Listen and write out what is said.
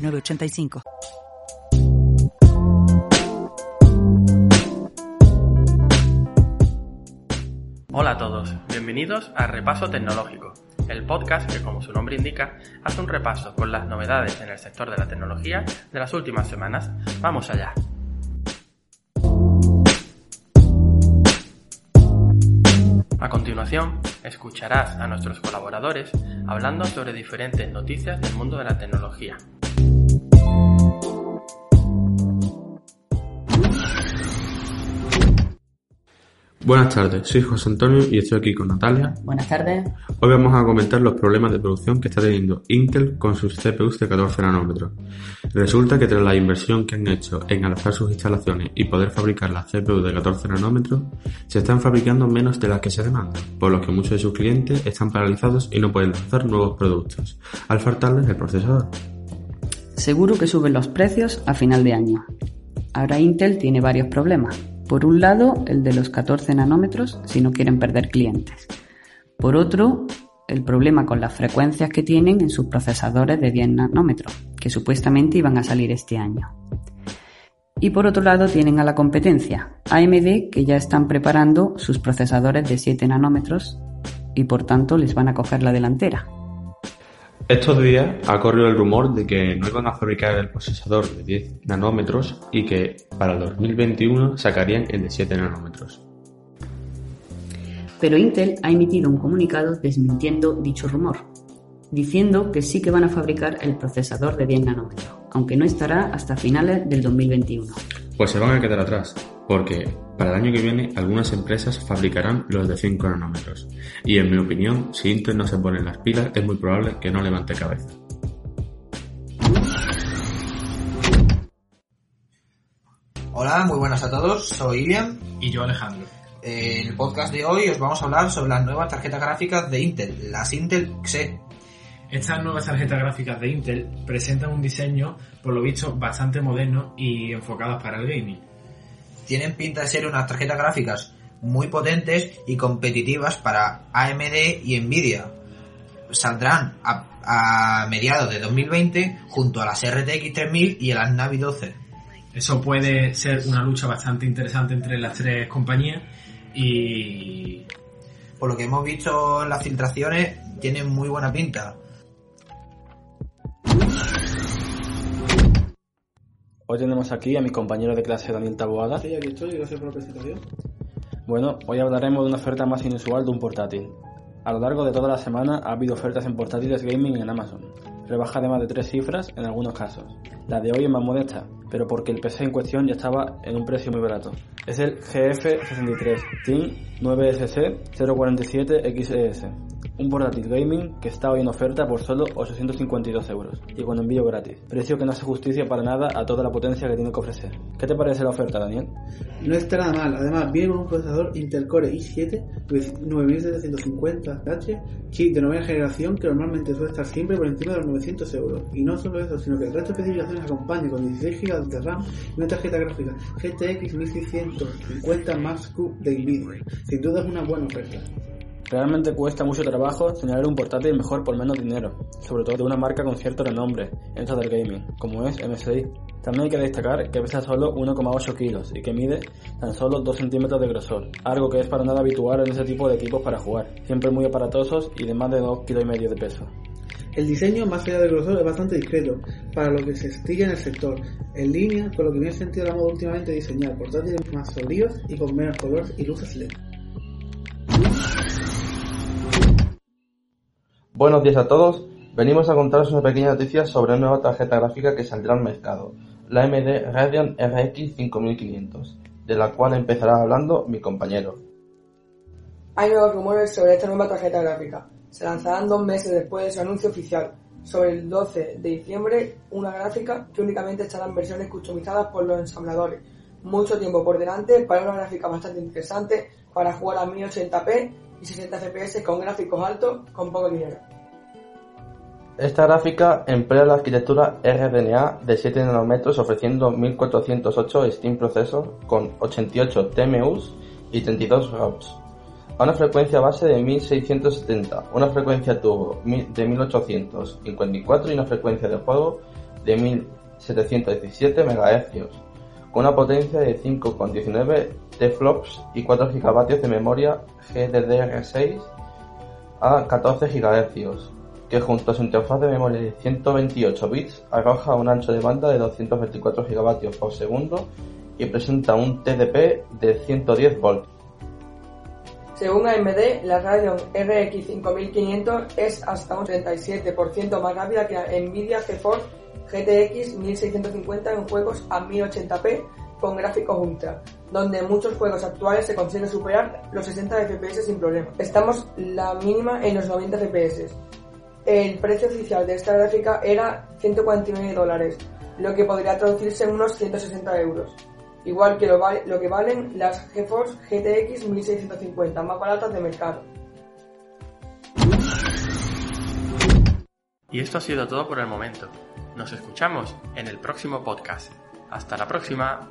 906985. Hola a todos, bienvenidos a Repaso Tecnológico, el podcast que, como su nombre indica, hace un repaso con las novedades en el sector de la tecnología de las últimas semanas. Vamos allá. A continuación, escucharás a nuestros colaboradores hablando sobre diferentes noticias del mundo de la tecnología. Buenas tardes, soy José Antonio y estoy aquí con Natalia. Buenas tardes. Hoy vamos a comentar los problemas de producción que está teniendo Intel con sus CPUs de 14 nanómetros. Resulta que tras la inversión que han hecho en adaptar sus instalaciones y poder fabricar las CPU de 14 nanómetros, se están fabricando menos de las que se demandan, por lo que muchos de sus clientes están paralizados y no pueden lanzar nuevos productos, al faltarles el procesador. Seguro que suben los precios a final de año. Ahora Intel tiene varios problemas. Por un lado, el de los 14 nanómetros si no quieren perder clientes. Por otro, el problema con las frecuencias que tienen en sus procesadores de 10 nanómetros, que supuestamente iban a salir este año. Y por otro lado tienen a la competencia, AMD, que ya están preparando sus procesadores de 7 nanómetros y por tanto les van a coger la delantera. Estos días ha corrido el rumor de que no iban a fabricar el procesador de 10 nanómetros y que para el 2021 sacarían el de 7 nanómetros. Pero Intel ha emitido un comunicado desmintiendo dicho rumor, diciendo que sí que van a fabricar el procesador de 10 nanómetros, aunque no estará hasta finales del 2021. Pues se van a quedar atrás, porque para el año que viene algunas empresas fabricarán los de 5 nanómetros. Y en mi opinión, si Intel no se pone en las pilas, es muy probable que no levante cabeza. Hola, muy buenas a todos, soy Ilian. Y yo Alejandro. En el podcast de hoy os vamos a hablar sobre las nuevas tarjetas gráficas de Intel, las Intel Xe. Estas nuevas tarjetas gráficas de Intel presentan un diseño, por lo visto, bastante moderno y enfocadas para el gaming. Tienen pinta de ser unas tarjetas gráficas muy potentes y competitivas para AMD y Nvidia. Saldrán a, a mediados de 2020 junto a las RTX 3000 y las Navi 12. Eso puede ser una lucha bastante interesante entre las tres compañías y Por lo que hemos visto en las filtraciones, tienen muy buena pinta. Hoy tenemos aquí a mi compañero de clase Daniel Taboada. Sí, aquí estoy, gracias por la presentación. Bueno, hoy hablaremos de una oferta más inusual de un portátil. A lo largo de toda la semana ha habido ofertas en portátiles gaming en Amazon. Rebaja de más de tres cifras en algunos casos. La de hoy es más modesta, pero porque el PC en cuestión ya estaba en un precio muy barato. Es el GF63 Team 9SC 047XES. Un portátil gaming que está hoy en oferta por solo 852 euros y con envío gratis. Precio que no hace justicia para nada a toda la potencia que tiene que ofrecer. ¿Qué te parece la oferta, Daniel? No está nada mal, además viene con un procesador Intel Core i7 9750H, chip de novena generación que normalmente suele estar siempre por encima de los 900 euros. Y no solo eso, sino que el resto de especificaciones acompaña con 16 GB de RAM y una tarjeta gráfica GTX 1650 Max Q de Nvidia. Sin duda es una buena oferta. Realmente cuesta mucho trabajo tener un portátil mejor por menos dinero, sobre todo de una marca con cierto renombre en esto del gaming, como es MSI. También hay que destacar que pesa solo 1,8 kilos y que mide tan solo 2 centímetros de grosor, algo que es para nada habitual en ese tipo de equipos para jugar, siempre muy aparatosos y de más de 2 kilos y medio de peso. El diseño, más allá del grosor, es bastante discreto para lo que se estilla en el sector, en línea con lo que viene sentido la moda últimamente diseñar portátiles más sombríos y con menos color y luces LED. Buenos días a todos. Venimos a contaros una pequeña noticia sobre una nueva tarjeta gráfica que saldrá al mercado, la AMD Radeon RX 5500, de la cual empezará hablando mi compañero. Hay nuevos rumores sobre esta nueva tarjeta gráfica. Se lanzarán dos meses después de su anuncio oficial. sobre el 12 de diciembre una gráfica que únicamente estará en versiones customizadas por los ensambladores. Mucho tiempo por delante para una gráfica bastante interesante para jugar a 1080p y 60 fps con gráficos altos con poco dinero. Esta gráfica emplea la arquitectura RDNA de 7 nanómetros ofreciendo 1408 Steam Processor con 88 TMUs y 32 ROPs a una frecuencia base de 1670, una frecuencia turbo de 1854 y una frecuencia de juego de 1717 MHz, con una potencia de 5,19 T-flops y 4 GB de memoria GDDR6 a 14 GHz que junto a su interfaz de memoria de 128 bits arroja un ancho de banda de 224 GB por segundo y presenta un TDP de 110 volts. Según AMD, la Radeon RX 5500 es hasta un 37% más rápida que la Nvidia GeForce GTX 1650 en juegos a 1080p con gráficos ultra, donde muchos juegos actuales se consigue superar los 60 FPS sin problema. Estamos la mínima en los 90 FPS. El precio oficial de esta gráfica era 149 dólares, lo que podría traducirse en unos 160 euros. Igual que lo, lo que valen las GeForce GTX 1650, más baratas de mercado. Y esto ha sido todo por el momento. Nos escuchamos en el próximo podcast. Hasta la próxima.